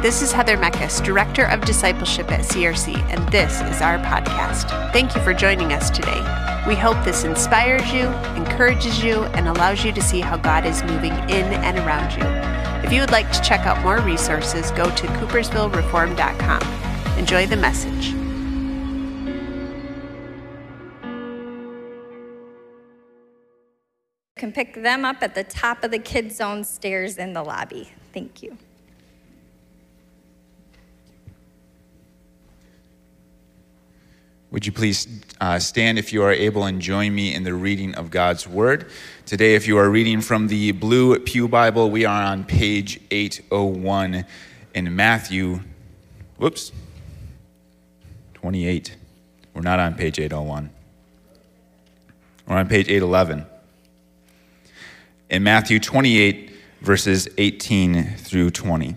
This is Heather Meckes, Director of Discipleship at CRC, and this is our podcast. Thank you for joining us today. We hope this inspires you, encourages you, and allows you to see how God is moving in and around you. If you would like to check out more resources, go to coopersvillereform.com. Enjoy the message. You can pick them up at the top of the kids zone stairs in the lobby. Thank you. Would you please uh, stand if you are able and join me in the reading of God's Word? Today, if you are reading from the Blue Pew Bible, we are on page 801 in Matthew. Whoops. 28. We're not on page 801. We're on page 811. In Matthew 28, verses 18 through 20.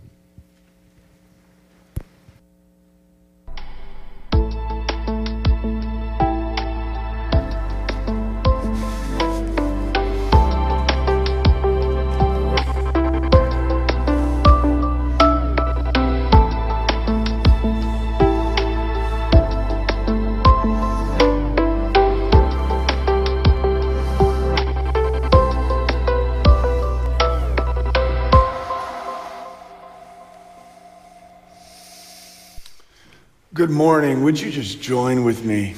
Morning. Would you just join with me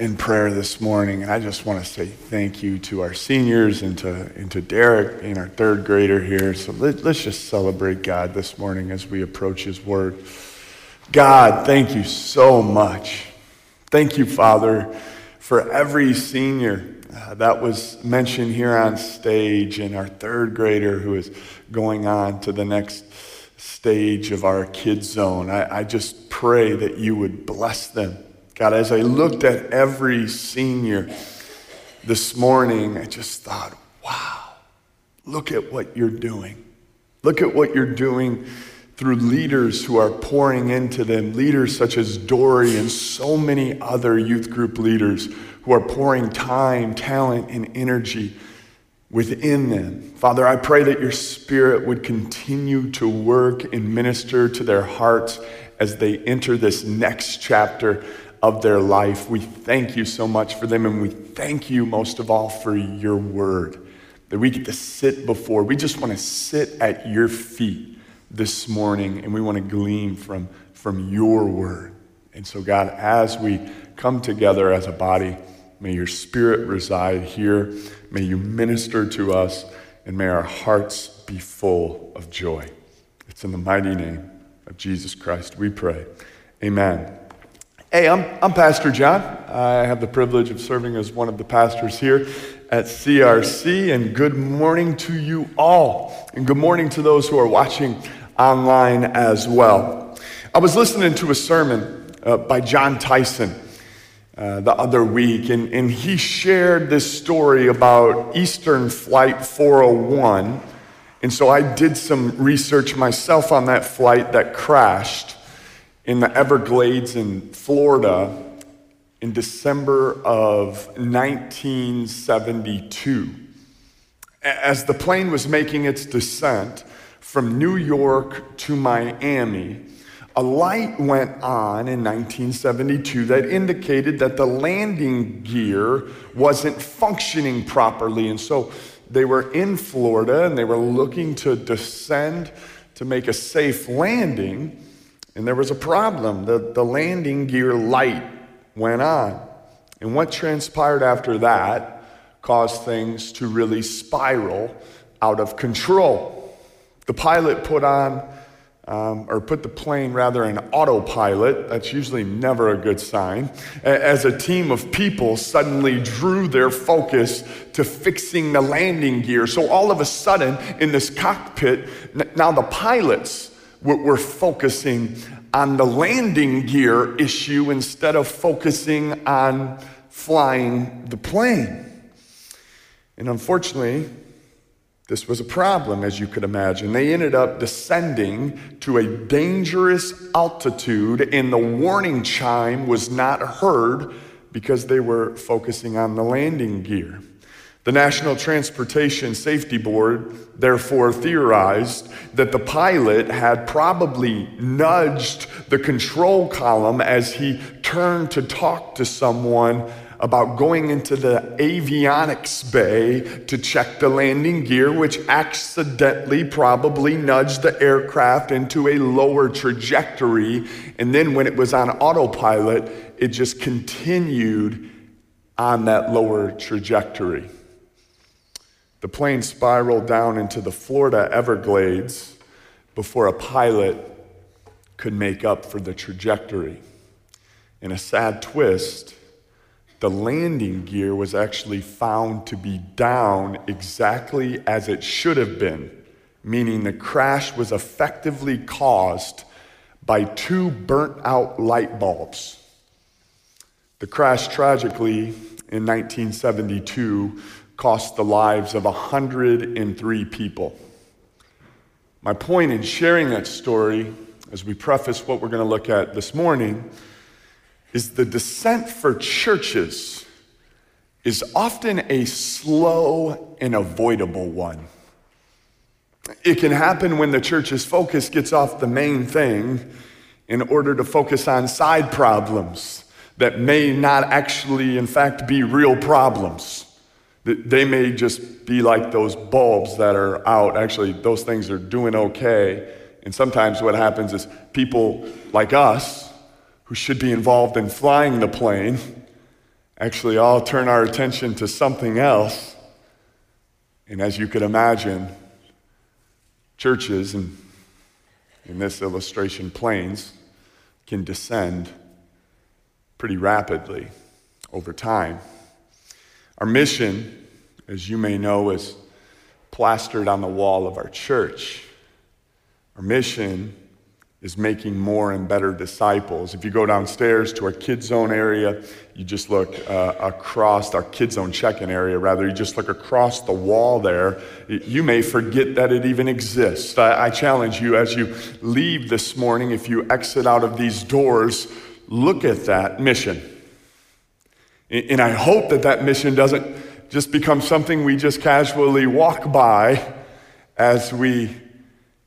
in prayer this morning? And I just want to say thank you to our seniors and to, and to Derek being our third grader here. So let, let's just celebrate God this morning as we approach His Word. God, thank you so much. Thank you, Father, for every senior uh, that was mentioned here on stage and our third grader who is going on to the next stage of our kids zone. I, I just pray that you would bless them. God, as I looked at every senior this morning, I just thought, wow, look at what you're doing. Look at what you're doing through leaders who are pouring into them, leaders such as Dory and so many other youth group leaders who are pouring time, talent, and energy within them. Father, I pray that your spirit would continue to work and minister to their hearts as they enter this next chapter of their life. We thank you so much for them, and we thank you most of all for your word that we get to sit before. We just want to sit at your feet this morning, and we want to glean from, from your word. And so, God, as we come together as a body, may your spirit reside here. May you minister to us, and may our hearts be full of joy. It's in the mighty name of Jesus Christ we pray. Amen. Hey, I'm, I'm Pastor John. I have the privilege of serving as one of the pastors here at CRC, and good morning to you all, and good morning to those who are watching online as well. I was listening to a sermon uh, by Jon Tyson uh, the other week, and, and he shared this story about Eastern Flight 401. And so I did some research myself on that flight that crashed in the Everglades in Florida in December of 1972. As the plane was making its descent from New York to Miami, a light went on in 1972 that indicated that the landing gear wasn't functioning properly. And so they were in Florida and they were looking to descend to make a safe landing. And there was a problem. The, the landing gear light went on. And what transpired after that caused things to really spiral out of control. The pilot put on um, or put the plane rather in autopilot, that's usually never a good sign, as a team of people suddenly drew their focus to fixing the landing gear. So all of a sudden, in this cockpit, now the pilots were focusing on the landing gear issue instead of focusing on flying the plane. And unfortunately, this was a problem, as you could imagine. They ended up descending to a dangerous altitude, and the warning chime was not heard because they were focusing on the landing gear. The National Transportation Safety Board therefore theorized that the pilot had probably nudged the control column as he turned to talk to someone about going into the avionics bay to check the landing gear, which accidentally probably nudged the aircraft into a lower trajectory. And then when it was on autopilot, it just continued on that lower trajectory. The plane spiraled down into the Florida Everglades before a pilot could make up for the trajectory. In a sad twist, the landing gear was actually found to be down exactly as it should have been, meaning the crash was effectively caused by two burnt out light bulbs. The crash tragically in 1972 cost the lives of 103 people. My point in sharing that story, as we preface what we're going to look at this morning, is the descent for churches is often a slow and avoidable one. It can happen when the church's focus gets off the main thing in order to focus on side problems that may not actually, in fact, be real problems. They may just be like those bulbs that are out. Actually, those things are doing okay. And sometimes what happens is people like us, who should be involved in flying the plane, actually all turn our attention to something else. And as you could imagine, churches, and in this illustration, planes, can descend pretty rapidly over time. Our mission, as you may know, is plastered on the wall of our church. Our mission is making more and better disciples. If you go downstairs to our kids zone area, you just look uh, across our kids zone check-in area. Rather, you just look across the wall there. You may forget that it even exists. I, I challenge you as you leave this morning, if you exit out of these doors, look at that mission. And I hope that that mission doesn't just become something we just casually walk by as we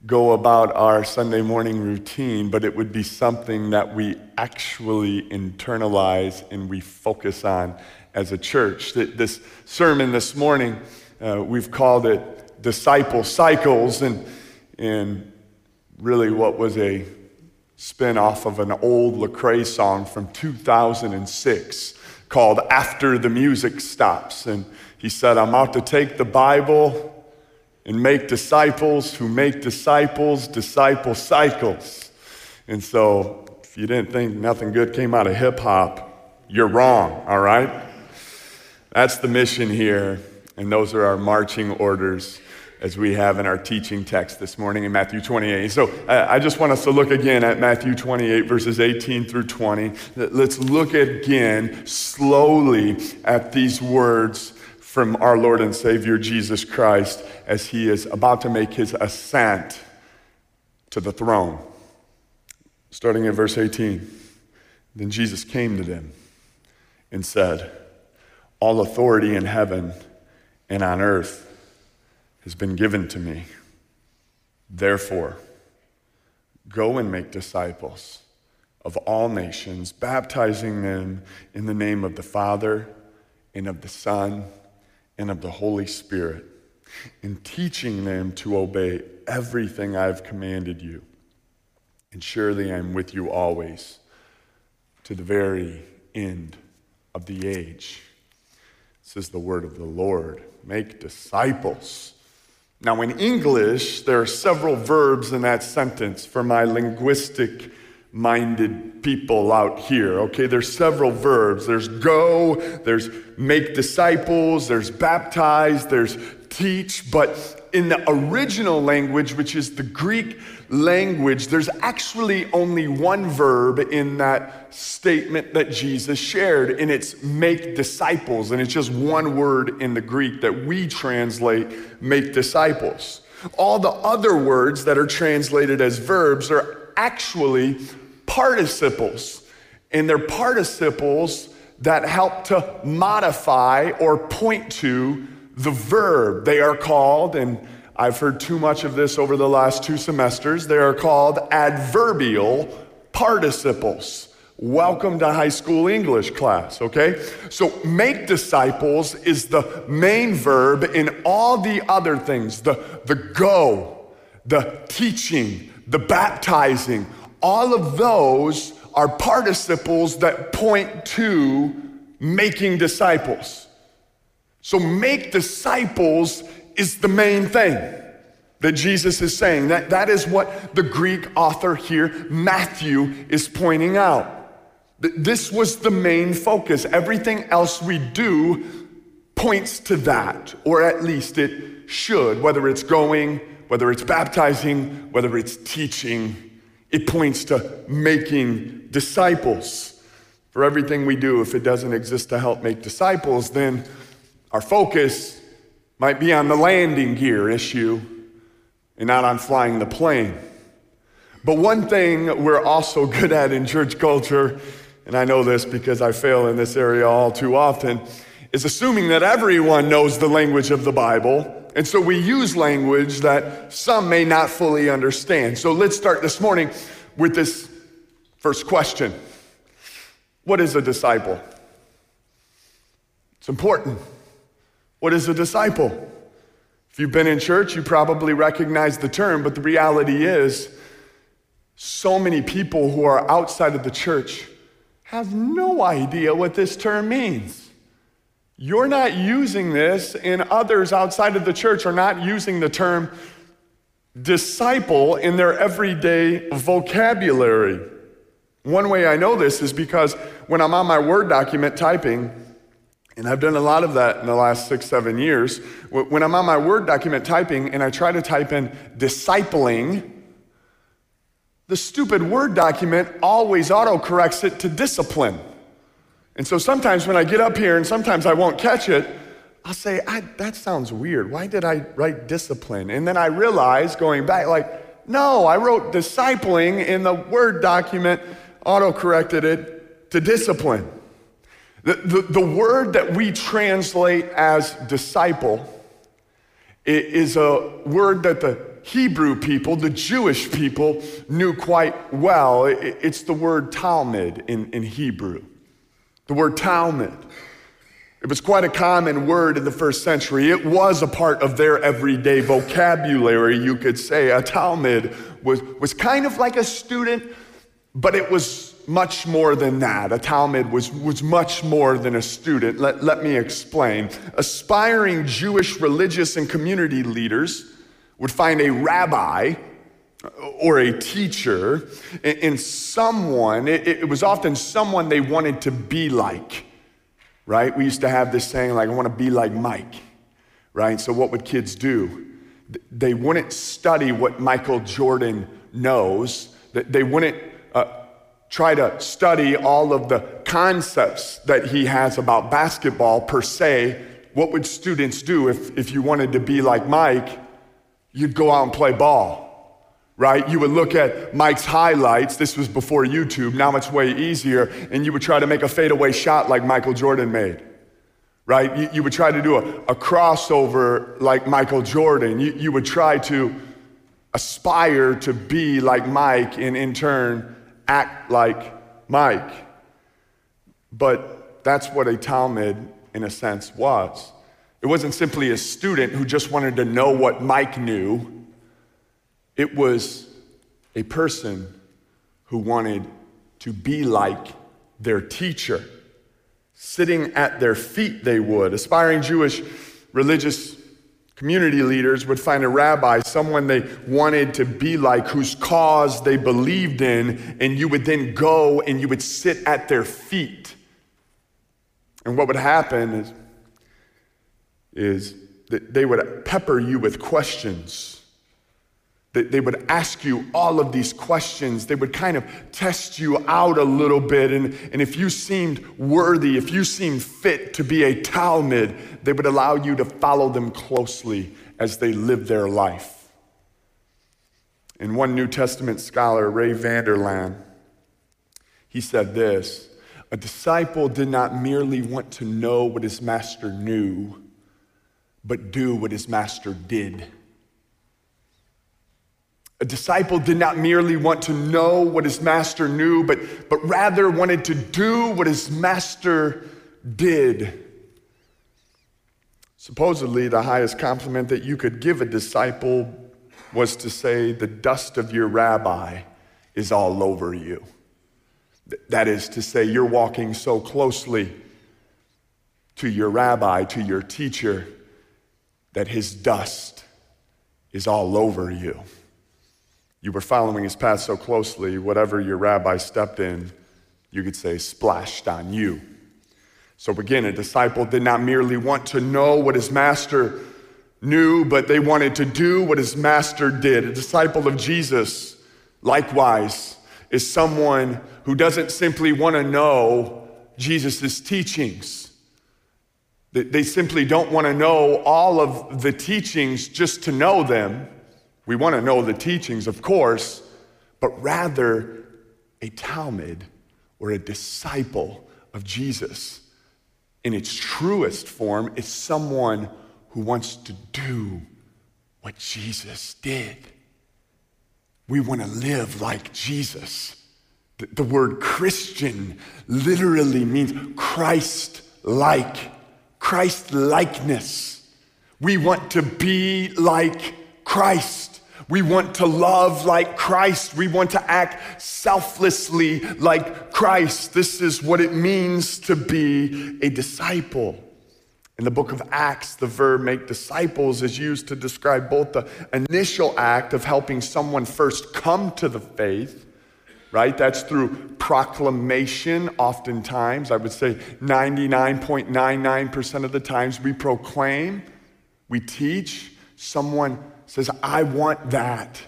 go about our Sunday morning routine, but it would be something that we actually internalize and we focus on as a church. This sermon this morning, uh, we've called it Disciple Cycles, and, and really what was a spin off of an old Lecrae song from 2006 called After the Music Stops. And he said, I'm out to take the Bible and make disciples who make disciples, disciple cycles. And so, if you didn't think nothing good came out of hip hop, you're wrong, all right? That's the mission here, and those are our marching orders as we have in our teaching text this morning in Matthew 28. So I just want us to look again at Matthew 28, verses 18 through 20. Let's look again slowly at these words from our Lord and Savior Jesus Christ as he is about to make his ascent to the throne. Starting in verse 18. Then Jesus came to them and said, All authority in heaven and on earth has been given to me. Therefore, go and make disciples of all nations, baptizing them in the name of the Father and of the Son and of the Holy Spirit, and teaching them to obey everything I've commanded you. And surely I'm with you always to the very end of the age. This is the word of the Lord. Make disciples. Now, in English, there are several verbs in that sentence for my linguistic minded people out here. Okay, there's several verbs. There's go, there's make disciples, there's baptize, there's teach, but in the original language, which is the Greek language, there's actually only one verb in that statement that Jesus shared, and it's make disciples. And it's just one word in the Greek that we translate make disciples. All the other words that are translated as verbs are actually participles, and they're participles that help to modify or point to the verb. They are called, and I've heard too much of this over the last two semesters, they are called adverbial participles. Welcome to high school English class, okay? So, make disciples is the main verb in all the other things the, the go, the teaching, the baptizing. All of those are participles that point to making disciples. So, make disciples is the main thing that Jesus is saying. That, that is what the Greek author here, Matthew, is pointing out. This was the main focus. Everything else we do points to that, or at least it should, whether it's going, whether it's baptizing, whether it's teaching, it points to making disciples. For everything we do, if it doesn't exist to help make disciples, then our focus might be on the landing gear issue and not on flying the plane. But one thing we're also good at in church culture and I know this because I fail in this area all too often, is assuming that everyone knows the language of the Bible. And so we use language that some may not fully understand. So let's start this morning with this first question What is a disciple? It's important. What is a disciple? If you've been in church, you probably recognize the term, but the reality is, so many people who are outside of the church have no idea what this term means. You're not using this, and others outside of the church are not using the term disciple in their everyday vocabulary. One way I know this is because when I'm on my Word document typing, and I've done a lot of that in the last six, seven years, when I'm on my Word document typing and I try to type in discipling, the stupid Word document always autocorrects it to discipline. And so sometimes when I get up here and sometimes I won't catch it, I'll say, that sounds weird. Why did I write discipline? And then I realize going back, like, no, I wrote discipling in the Word document, auto corrected it to discipline. The, the, the word that we translate as disciple is a word that the Hebrew people, the Jewish people, knew quite well. It's the word Talmud in, in Hebrew. The word Talmud. It was quite a common word in the first century. It was a part of their everyday vocabulary, you could say. A Talmud was, was kind of like a student, but it was much more than that. A Talmud was, was much more than a student. Let, let me explain. Aspiring Jewish religious and community leaders would find a rabbi or a teacher in someone, it, was often someone they wanted to be like, right? We used to have this saying, like, I want to be like Mike, right? So, what would kids do? They wouldn't study what Michael Jordan knows, they wouldn't uh, try to study all of the concepts that he has about basketball per se. What would students do if, if you wanted to be like Mike? you'd go out and play ball, right? You would look at Mike's highlights. This was before YouTube. Now it's way easier. And you would try to make a fadeaway shot like Michael Jordan made, right? You, you would try to do a, a, crossover like Michael Jordan. You, you would try to aspire to be like Mike and in turn act like Mike. But that's what a Talmud, in a sense, was. It wasn't simply a student who just wanted to know what Mike knew, it was a person who wanted to be like their teacher. Sitting at their feet, they would. Aspiring Jewish religious community leaders would find a rabbi, someone they wanted to be like, whose cause they believed in, and you would then go and you would sit at their feet. And what would happen is is that they would pepper you with questions. They would ask you all of these questions. They would kind of test you out a little bit. And, and if you seemed worthy, if you seemed fit to be a Talmud, they would allow you to follow them closely as they lived their life. And one New Testament scholar, Ray Vander Laan, he said this A disciple did not merely want to know what his master knew, but do what his master did. A disciple did not merely want to know what his master knew, but, but rather wanted to do what his master did. Supposedly, the highest compliment that you could give a disciple was to say, The dust of your rabbi is all over you. That is to say, you're walking so closely to your rabbi, to your teacher, that his dust is all over you. You were following his path so closely, whatever your rabbi stepped in, you could say, splashed on you. So again, a disciple did not merely want to know what his master knew, but they wanted to do what his master did. A disciple of Jesus, likewise, is someone who doesn't simply want to know Jesus' teachings. They simply don't want to know all of the teachings just to know them. We want to know the teachings, of course, but rather a Talmud or a disciple of Jesus. In its truest form, is someone who wants to do what Jesus did. We want to live like Jesus. The, word Christian literally means Christ like, Christ likeness. We want to be like Christ. We want to love like Christ. We want to act selflessly like Christ. This is what it means to be a disciple. In the book of Acts, the verb make disciples is used to describe both the initial act of helping someone first come to the faith, right? That's through proclamation, oftentimes. I would say 99.99% of the times we proclaim, we teach, someone says, I want that.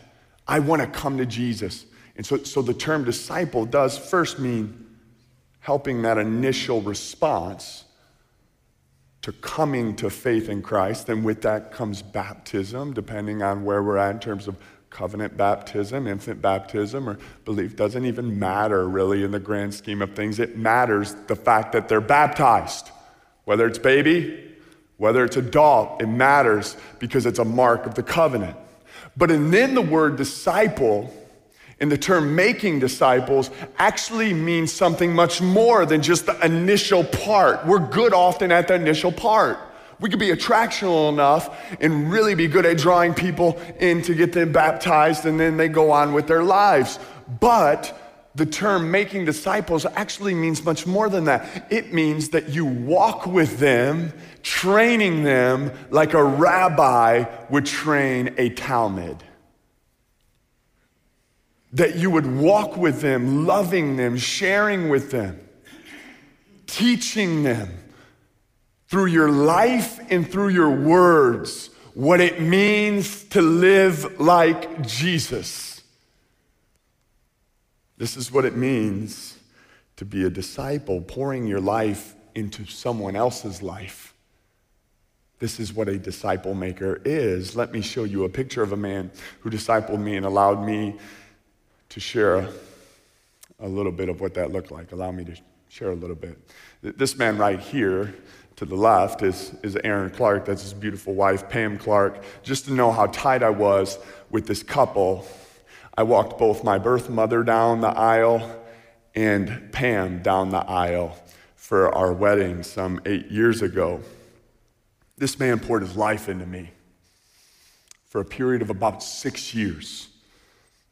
I want to come to Jesus. And so, so the term disciple does first mean helping that initial response to coming to faith in Christ. And with that comes baptism, depending on where we're at in terms of covenant baptism, infant baptism, or belief. Doesn't even matter really in the grand scheme of things. It matters the fact that they're baptized, whether it's baby whether it's a adult, it matters because it's a mark of the covenant. But and then the word disciple in the term making disciples actually means something much more than just the initial part. We're good often at the initial part. We could be attractional enough and really be good at drawing people in to get them baptized and then they go on with their lives. But the term making disciples actually means much more than that. It means that you walk with them, training them like a rabbi would train a Talmud. That you would walk with them, loving them, sharing with them, teaching them through your life and through your words what it means to live like Jesus. This is what it means to be a disciple, pouring your life into someone else's life. This is what a disciple maker is. Let me show you a picture of a man who discipled me and allowed me to share a, little bit of what that looked like. Allow me to share a little bit. This man right here to the left is, is Aaron Clark. That's his beautiful wife, Pam Clark. Just to know how tight I was with this couple I walked both my birth mother down the aisle and Pam down the aisle for our wedding some eight years ago. This man poured his life into me for a period of about six years.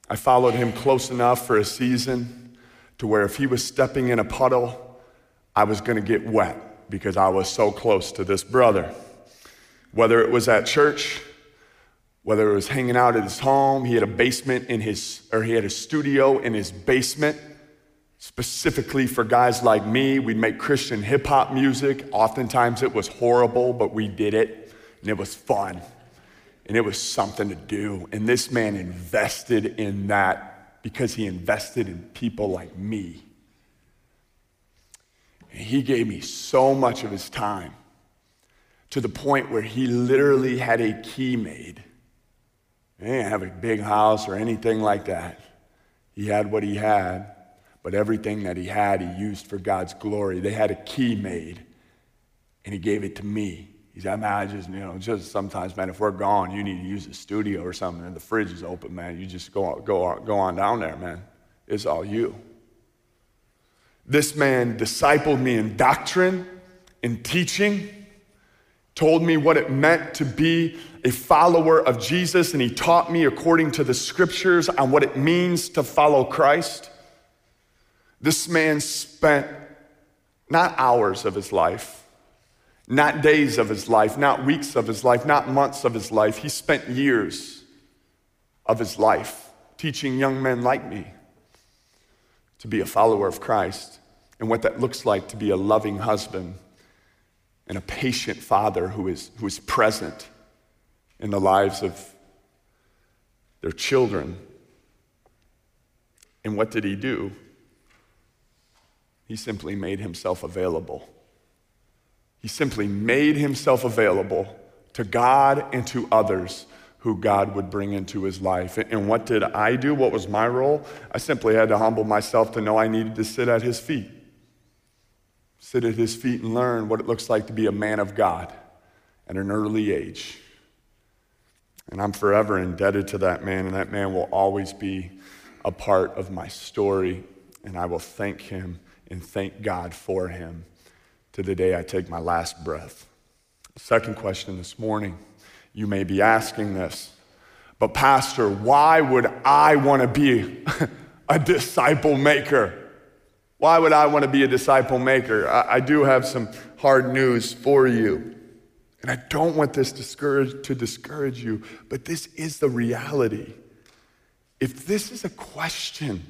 I followed him close enough for a season to where if he was stepping in a puddle, I was going to get wet because I was so close to this brother. Whether it was at church, whether it was hanging out at his home, he had a basement in his, or he had a studio in his basement, specifically for guys like me. We'd make Christian hip hop music. Oftentimes it was horrible, but we did it. and it was fun, and it was something to do. And this man invested in that because he invested in people like me. And he gave me so much of his time to the point where he literally had a key made. He didn't have a big house or anything like that. He had what he had, but everything that he had, he used for God's glory. They had a key made, and he gave it to me. He said, I just, you know, just sometimes, man, if we're gone, you need to use the studio or something, and the fridge is open, man. You just go, go, on, go on down there, man. It's all you. This man discipled me in doctrine, in teaching, told me what it meant to be a follower of Jesus, and he taught me according to the scriptures on what it means to follow Christ. This man spent not hours of his life, not days of his life, not weeks of his life, not months of his life. He spent years of his life teaching young men like me to be a follower of Christ and what that looks like to be a loving husband and a patient father who is, who is present in the lives of their children. And what did he do? He simply made himself available. He simply made himself available to God and to others who God would bring into his life. And what did I do? What was my role? I simply had to humble myself to know I needed to sit at his feet. Sit at his feet and learn what it looks like to be a man of God at an early age. And I'm forever indebted to that man, and that man will always be a part of my story. And I will thank him and thank God for him to the day I take my last breath. Second question this morning you may be asking this, but Pastor, why would I want to be a disciple maker? Why would I want to be a disciple maker? I, I do have some hard news for you. And I don't want this discourage, to discourage you, but this is the reality. If this is a question,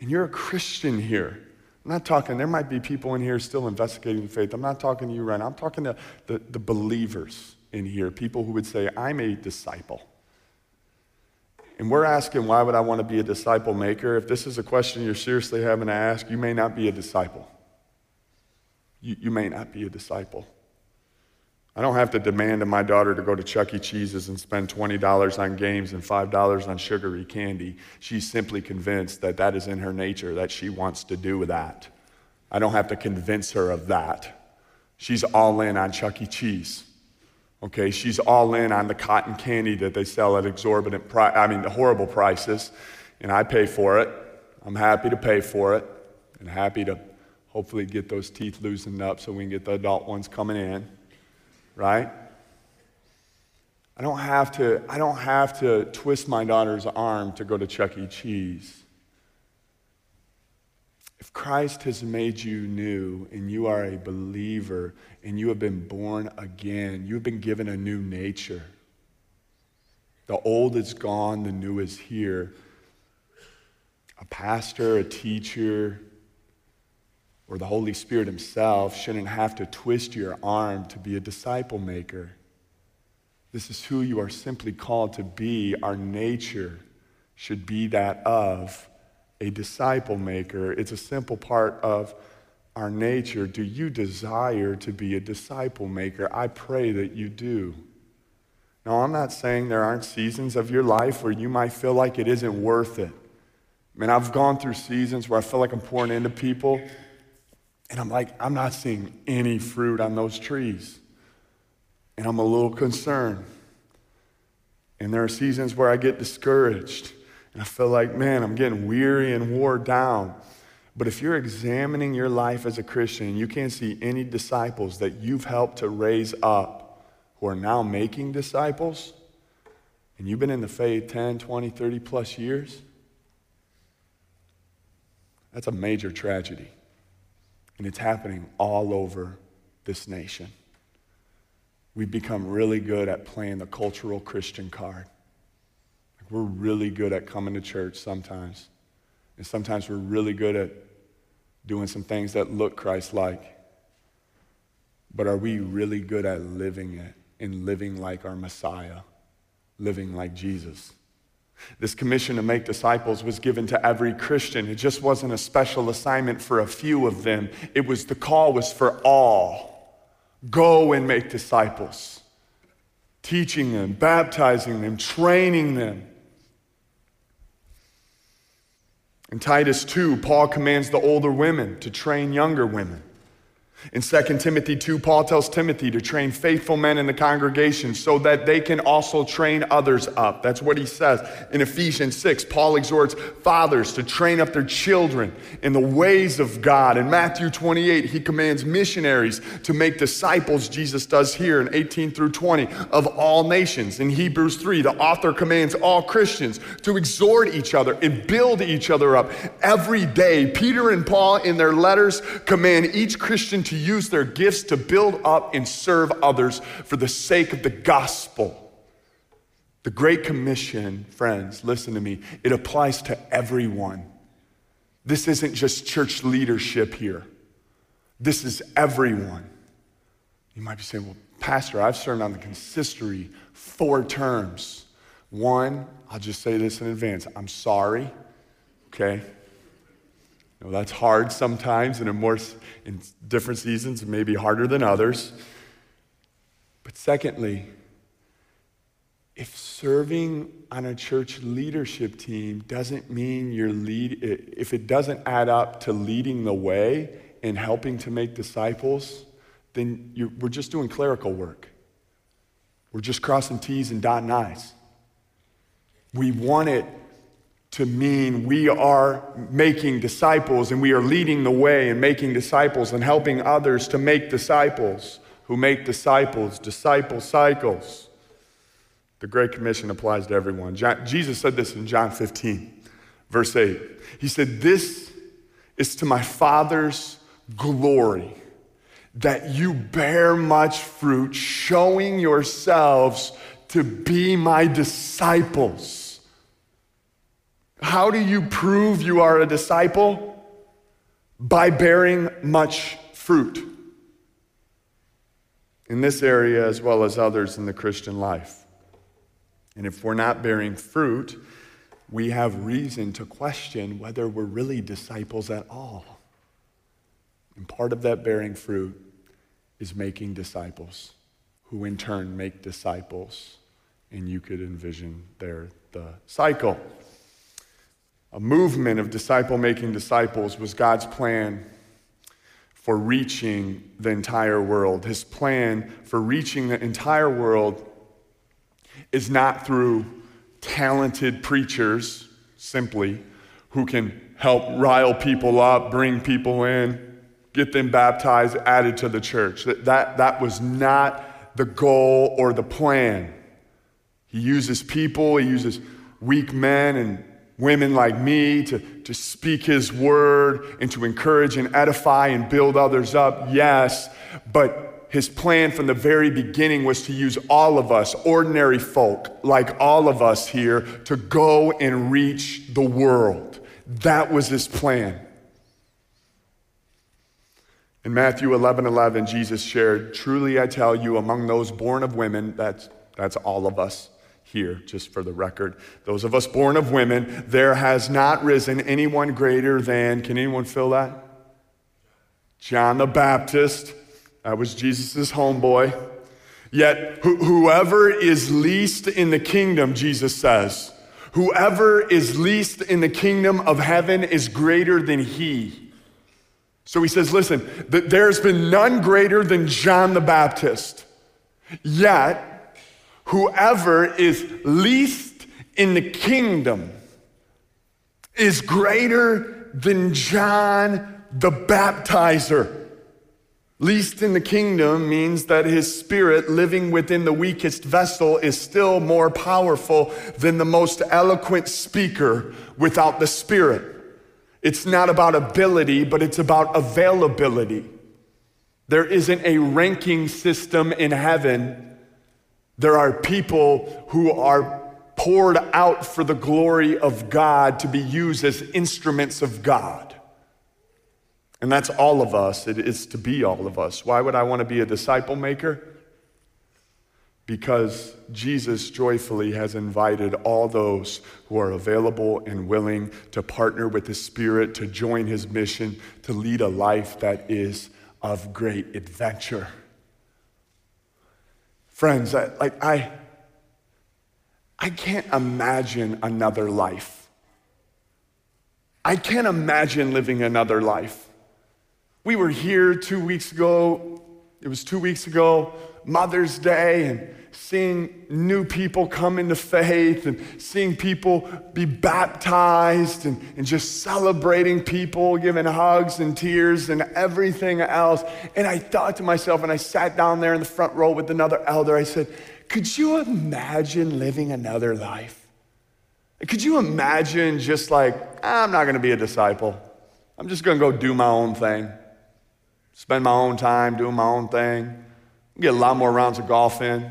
and you're a Christian here, I'm not talking, there might be people in here still investigating the faith. I'm not talking to you right. I'm talking to the, the believers in here, people who would say, I'm a disciple. And we're asking, why would I want to be a disciple maker? If this is a question you're seriously having to ask, you may not be a disciple. You, you may not be a disciple. I don't have to demand of my daughter to go to Chuck E. Cheese's and spend $20 on games and $5 on sugary candy. She's simply convinced that that is in her nature, that she wants to do that. I don't have to convince her of that. She's all in on Chuck E. Cheese. Okay, she's all in on the cotton candy that they sell at exorbitant price, I mean, the horrible prices, and I pay for it. I'm happy to pay for it and happy to hopefully get those teeth loosened up so we can get the adult ones coming in right? I don't have to, I don't have to twist my daughter's arm to go to Chuck E. Cheese. If Christ has made you new and you are a believer and you have been born again, you've been given a new nature. The old is gone, the new is here. A pastor, a teacher, or the Holy Spirit Himself shouldn't have to twist your arm to be a disciple maker. This is who you are simply called to be. Our nature should be that of a disciple maker. It's a simple part of our nature. Do you desire to be a disciple maker? I pray that you do. Now, I'm not saying there aren't seasons of your life where you might feel like it isn't worth it. I mean, I've gone through seasons where I feel like I'm pouring into people and I'm like, I'm not seeing any fruit on those trees. And I'm a little concerned. And there are seasons where I get discouraged. And I feel like, man, I'm getting weary and wore down. But if you're examining your life as a Christian you can't see any disciples that you've helped to raise up who are now making disciples, and you've been in the faith 10, 20, 30 plus years, that's a major tragedy. And it's happening all over this nation. We've become really good at playing the cultural Christian card. we're really good at coming to church sometimes. And sometimes we're really good at doing some things that look Christ like. But are we really good at living it? and living like our Messiah, living like Jesus. This commission to make disciples was given to every Christian. It just wasn't a special assignment for a few of them. It was the call was for all. Go and make disciples, teaching them, baptizing them, training them. In Titus 2, Paul commands the older women to train younger women. In 2 Timothy 2, Paul tells Timothy to train faithful men in the congregation so that they can also train others up. That's what he says. In Ephesians 6, Paul exhorts fathers to train up their children in the ways of God. In Matthew 28, he commands missionaries to make disciples, Jesus does here in 18 through 20, of all nations. In Hebrews 3, the author commands all Christians to exhort each other and build each other up every day. Peter and Paul, in their letters, command each Christian to use their gifts to build up and serve others for the sake of the gospel. The Great Commission, friends, listen to me, it applies to everyone. This isn't just church leadership here, this is everyone. You might be saying, well, Pastor, I've served on the consistory four terms. One, I'll just say this in advance I'm sorry, okay? You know, that's hard sometimes, and in more in different seasons, it may be harder than others. But secondly, if serving on a church leadership team doesn't mean you're lead, if it doesn't add up to leading the way and helping to make disciples, then we're just doing clerical work. We're just crossing T's and dotting I's. We want it to mean we are making disciples and we are leading the way and making disciples and helping others to make disciples who make disciples, disciple cycles. The Great Commission applies to everyone. John, Jesus said this in John 15, verse 8. He said, This is to my Father's glory that you bear much fruit, showing yourselves to be my disciples. How do you prove you are a disciple? By bearing much fruit in this area as well as others in the Christian life. And if we're not bearing fruit, we have reason to question whether we're really disciples at all. And part of that bearing fruit is making disciples, who in turn make disciples. And you could envision there the cycle. A movement of disciple making disciples was God's plan for reaching the entire world. His plan for reaching the entire world is not through talented preachers simply who can help rile people up, bring people in, get them baptized, added to the church. That, that, that was not the goal or the plan. He uses people, he uses weak men and women like me to, to speak his word and to encourage and edify and build others up, yes, but his plan from the very beginning was to use all of us, ordinary folk like all of us here, to go and reach the world. That was his plan. In Matthew 11 11, Jesus shared, Truly I tell you, among those born of women, that's, that's all of us, here, just for the record. Those of us born of women, there has not risen anyone greater than, can anyone fill that? John the Baptist. That was Jesus' homeboy. Yet, wh- whoever is least in the kingdom, Jesus says, whoever is least in the kingdom of heaven is greater than he. So he says, listen, there's been none greater than John the Baptist. Yet, whoever is least in the kingdom is greater than John the baptizer. Least in the kingdom means that his spirit living within the weakest vessel is still more powerful than the most eloquent speaker without the spirit. It's not about ability, but it's about availability. There isn't a ranking system in heaven there are people who are poured out for the glory of God to be used as instruments of God. And that's all of us. It is to be all of us. Why would I want to be a disciple maker? because Jesus joyfully has invited all those who are available and willing to partner with the Spirit to join his mission to lead a life that is of great adventure. Friends, I, like I I can't imagine another life. I can't imagine living another life. We were here 2 weeks ago. It was 2 weeks ago, Mother's Day and seeing new people come into faith and seeing people be baptized and, and just celebrating people, giving hugs and tears and everything else. And I thought to myself, and I sat down there in the front row with another elder, I said, Could you imagine living another life? Could you imagine just like, I'm not going to be a disciple. I'm just going to go do my own thing, spend my own time doing my own thing, get a lot more rounds of golf in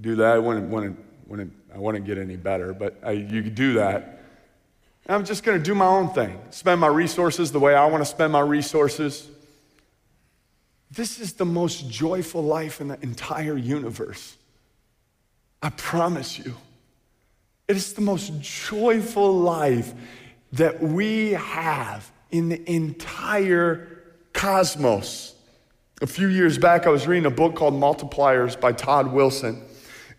do that. I wouldn't, wouldn't, wouldn't, I wouldn't get any better, but I, you could do that. I'm just going to do my own thing, spend my resources the way I want to spend my resources. This is the most joyful life in the entire universe. I promise you. It is the most joyful life that we have in the entire cosmos. A few years back, I was reading a book called Multipliers by Todd Wilson.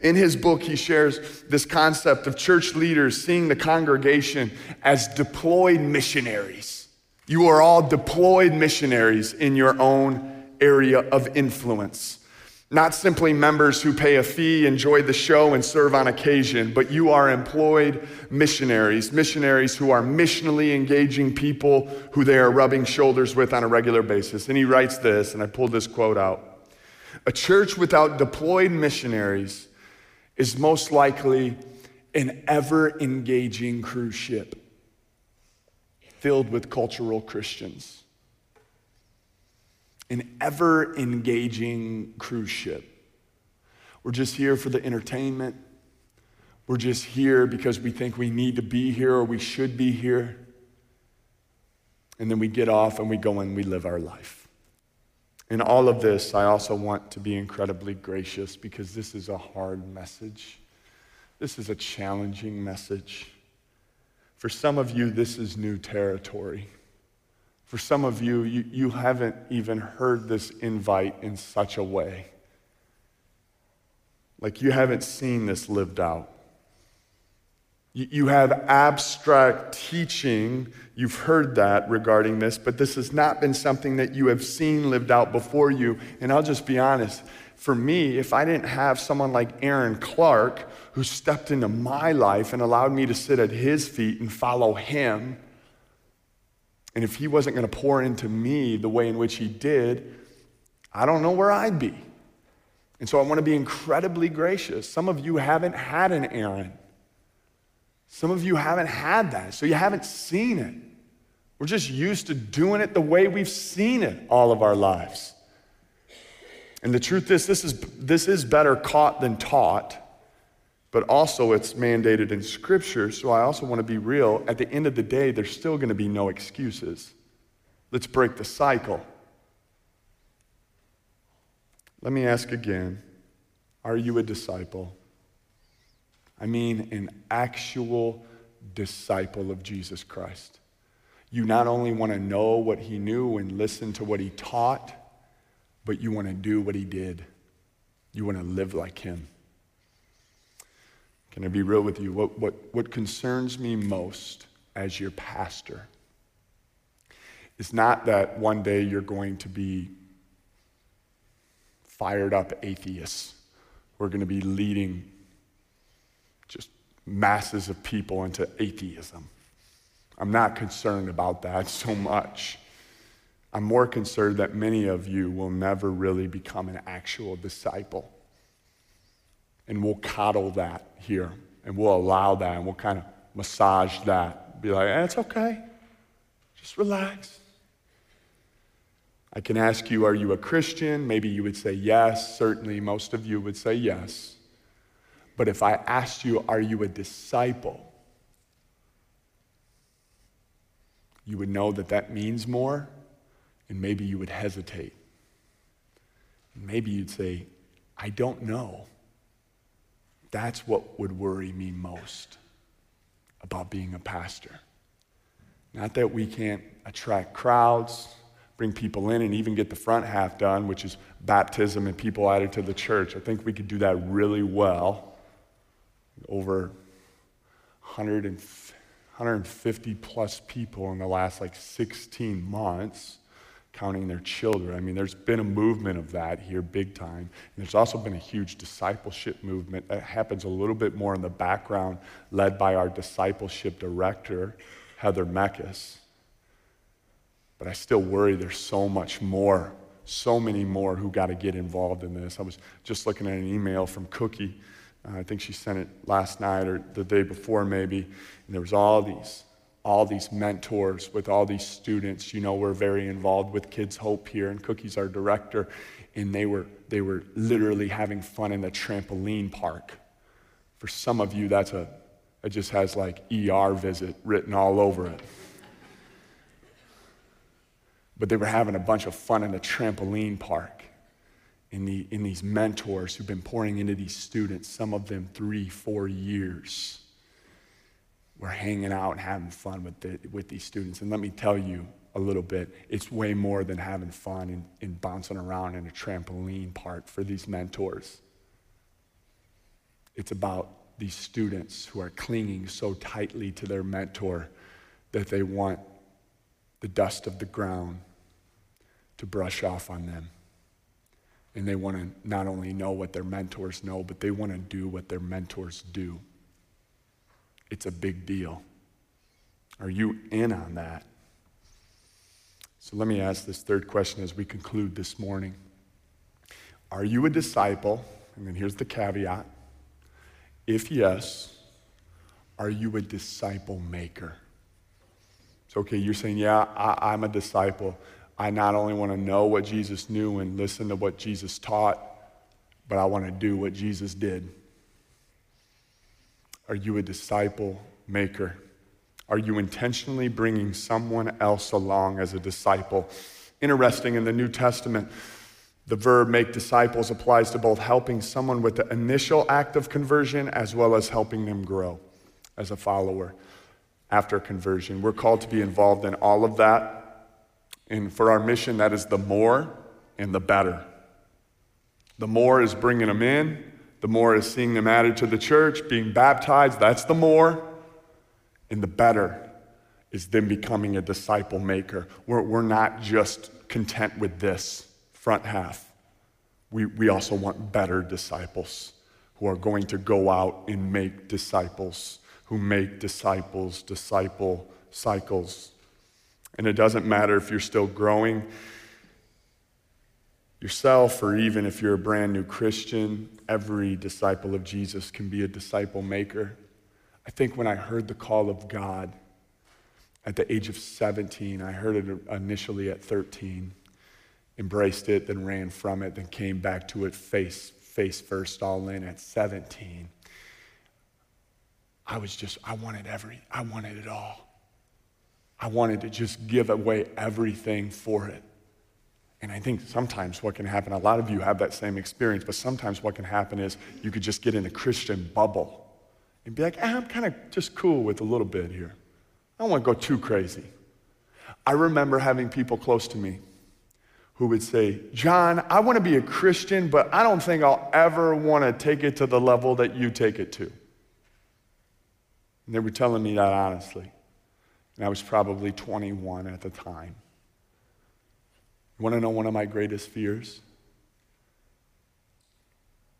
In his book, he shares this concept of church leaders seeing the congregation as deployed missionaries. You are all deployed missionaries in your own area of influence. Not simply members who pay a fee, enjoy the show, and serve on occasion, but you are employed missionaries, missionaries who are missionally engaging people who they are rubbing shoulders with on a regular basis. And he writes this, and I pulled this quote out A church without deployed missionaries is most likely an ever engaging cruise ship filled with cultural Christians. An ever engaging cruise ship. We're just here for the entertainment. We're just here because we think we need to be here or we should be here. And then we get off and we go and we live our life. In all of this, I also want to be incredibly gracious because this is a hard message. This is a challenging message. For some of you, this is new territory. For some of you, you, you haven't even heard this invite in such a way. Like you haven't seen this lived out. You have abstract teaching, you've heard that regarding this, but this has not been something that you have seen lived out before you. And I'll just be honest for me, if I didn't have someone like Aaron Clark who stepped into my life and allowed me to sit at his feet and follow him, and if he wasn't going to pour into me the way in which he did, I don't know where I'd be. And so I want to be incredibly gracious. Some of you haven't had an Aaron. Some of you haven't had that, so you haven't seen it. We're just used to doing it the way we've seen it all of our lives. And the truth is, this is, this is better caught than taught, but also it's mandated in Scripture. So I also want to be real. At the end of the day, there's still going to be no excuses. Let's break the cycle. Let me ask again Are you a disciple? I mean an actual disciple of Jesus Christ. You not only want to know what he knew and listen to what he taught, but you want to do what he did. You want to live like him. Can I be real with you? What, what, what concerns me most as your pastor is not that one day you're going to be fired up atheists who are going to be leading masses of people into atheism. I'm not concerned about that so much. I'm more concerned that many of you will never really become an actual disciple. And we'll coddle that here, and we'll allow that, and we'll kind of massage that. Be like, eh, it's okay. Just relax. I can ask you, are you a Christian? Maybe you would say yes. Certainly, most of you would say yes. But if I asked you, Are you a disciple? you would know that that means more, and maybe you would hesitate. Maybe you'd say, I don't know. That's what would worry me most about being a pastor. Not that we can't attract crowds, bring people in, and even get the front half done, which is baptism and people added to the church. I think we could do that really well. Over 100 and, 150 plus people in the last like 16 months counting their children. I mean, there's been a movement of that here big time. And there's also been a huge discipleship movement that happens a little bit more in the background, led by our discipleship director, Heather Meckes. But I still worry there's so much more, so many more who got to get involved in this. I was just looking at an email from Cookie. Uh, I think she sent it last night or the day before, maybe. And there was all these all these mentors with all these students. You know, we're very involved with Kids Hope here, and Cookie's our director, and they were, they were literally having fun in the trampoline park. For some of you, that's a, it just has like ER visit written all over it. But they were having a bunch of fun in the trampoline park. In, the, in these mentors who've been pouring into these students, some of them three, four years we're hanging out and having fun with, the, with these students. And let me tell you a little bit, it's way more than having fun and, and bouncing around in a trampoline park for these mentors. It's about these students who are clinging so tightly to their mentor that they want the dust of the ground to brush off on them. And they want to not only know what their mentors know, but they want to do what their mentors do. It's a big deal. Are you in on that? So let me ask this third question as we conclude this morning. Are you a disciple? And then here's the caveat. If yes, are you a disciple maker? It's okay, you're saying, yeah, I, am a disciple. I not only want to know what Jesus knew and listen to what Jesus taught, but I want to do what Jesus did. Are you a disciple maker? Are you intentionally bringing someone else along as a disciple? Interesting, in the New Testament, the verb make disciples applies to both helping someone with the initial act of conversion as well as helping them grow as a follower after conversion. We're called to be involved in all of that. And for our mission, that is the more and the better. The more is bringing them in, the more is seeing them added to the church, being baptized. That's the more. And the better is them becoming a disciple maker. We're, we're not just content with this front half. We, we also want better disciples who are going to go out and make disciples, who make disciples, disciple cycles. And it doesn't matter if you're still growing yourself, or even if you're a brand new Christian, every disciple of Jesus can be a disciple maker. I think when I heard the call of God at the age of 17, I heard it initially at 13, embraced it, then ran from it, then came back to it face, face first, all in at 17. I was just, I wanted every, I wanted it all. I wanted to just give away everything for it. And I think sometimes what can happen, a lot of you have that same experience, but sometimes what can happen is you could just get in a Christian bubble and be like, ah, I'm kind of just cool with a little bit here. I don't want to go too crazy. I remember having people close to me who would say, John, I want to be a Christian, but I don't think I'll ever want to take it to the level that you take it to. And they were telling me that honestly. And I was probably 21 at the time. You want to know one of my greatest fears?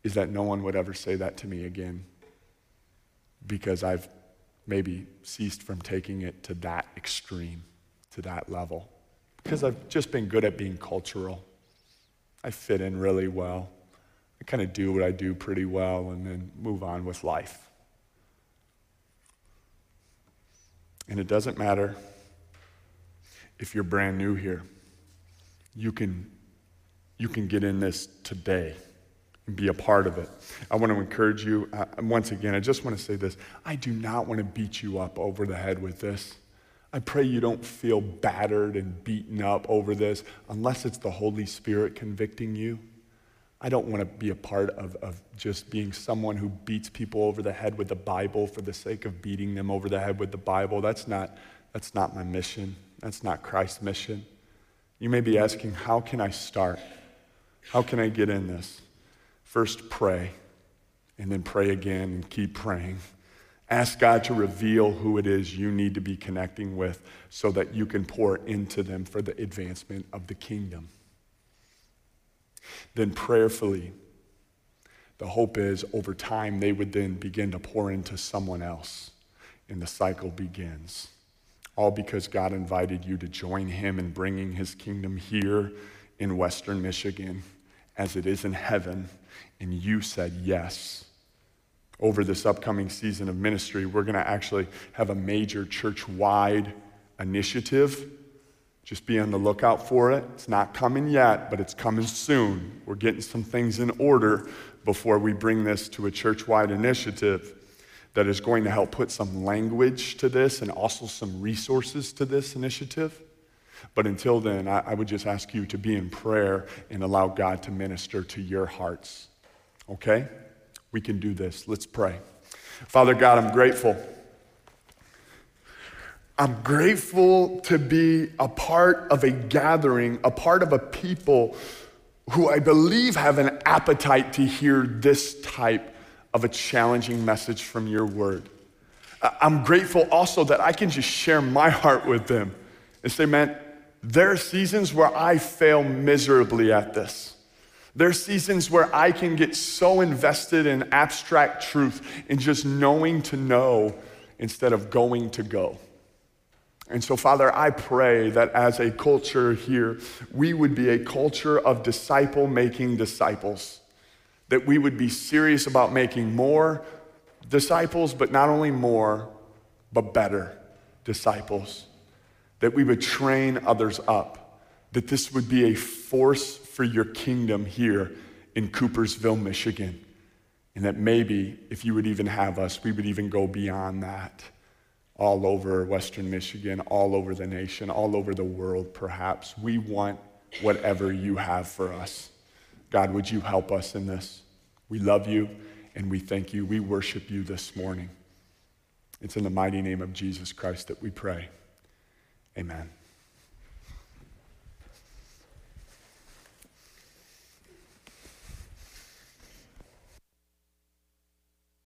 Is that no one would ever say that to me again because I've maybe ceased from taking it to that extreme, to that level. Because I've just been good at being cultural. I fit in really well. I kind of do what I do pretty well and then move on with life. And it doesn't matter if you're brand new here you can, you can get in this today and be a part of it. I want to encourage you, uh, once again, I just want to say this. I do not want to beat you up over the head with this. I pray you don't feel battered and beaten up over this unless it's the Holy Spirit convicting you. I don't want to be a part of, of just being someone who beats people over the head with the Bible for the sake of beating them over the head with the Bible. That's not, that's not my mission. That's not Christ's mission. You may be asking, how can I start? How can I get in this? First, pray, and then pray again and keep praying. Ask God to reveal who it is you need to be connecting with so that you can pour into them for the advancement of the kingdom. Then, prayerfully, the hope is over time they would then begin to pour into someone else, and the cycle begins. All because God invited you to join Him in bringing His kingdom here in Western Michigan as it is in heaven, and you said yes over this upcoming season of ministry, we're going to actually have a major church wide initiative. Just be on the lookout for it. It's not coming yet, but it's coming soon. We're getting some things in order before we bring this to a church wide initiative that is going to help put some language to this and also some resources to this initiative. But until then, I, I would just ask you to be in prayer and allow God to minister to your hearts. Okay? we can do this. Let's pray. Father God, I'm grateful. I'm grateful to be a part of a gathering, a part of a people who I believe have an appetite to hear this type of a challenging message from your word. I'm grateful also that I can just share my heart with them and say, man, there are seasons where I fail miserably at this. There are seasons where I can get so invested in abstract truth and just knowing to know instead of going to go. And so, Father, I pray that as a culture here, we would be a culture of disciple making disciples. That we would be serious about making more disciples, but not only more, but better disciples. That we would train others up. That this would be a force for your kingdom here in Coopersville, Michigan. And that maybe if you would even have us, we would even go beyond that all over Western Michigan, all over the nation, all over the world, perhaps. We want whatever you have for us. God, would you help us in this? We love you and we thank you. We worship you this morning. It's in the mighty name of Jesus Christ that we pray. Amen.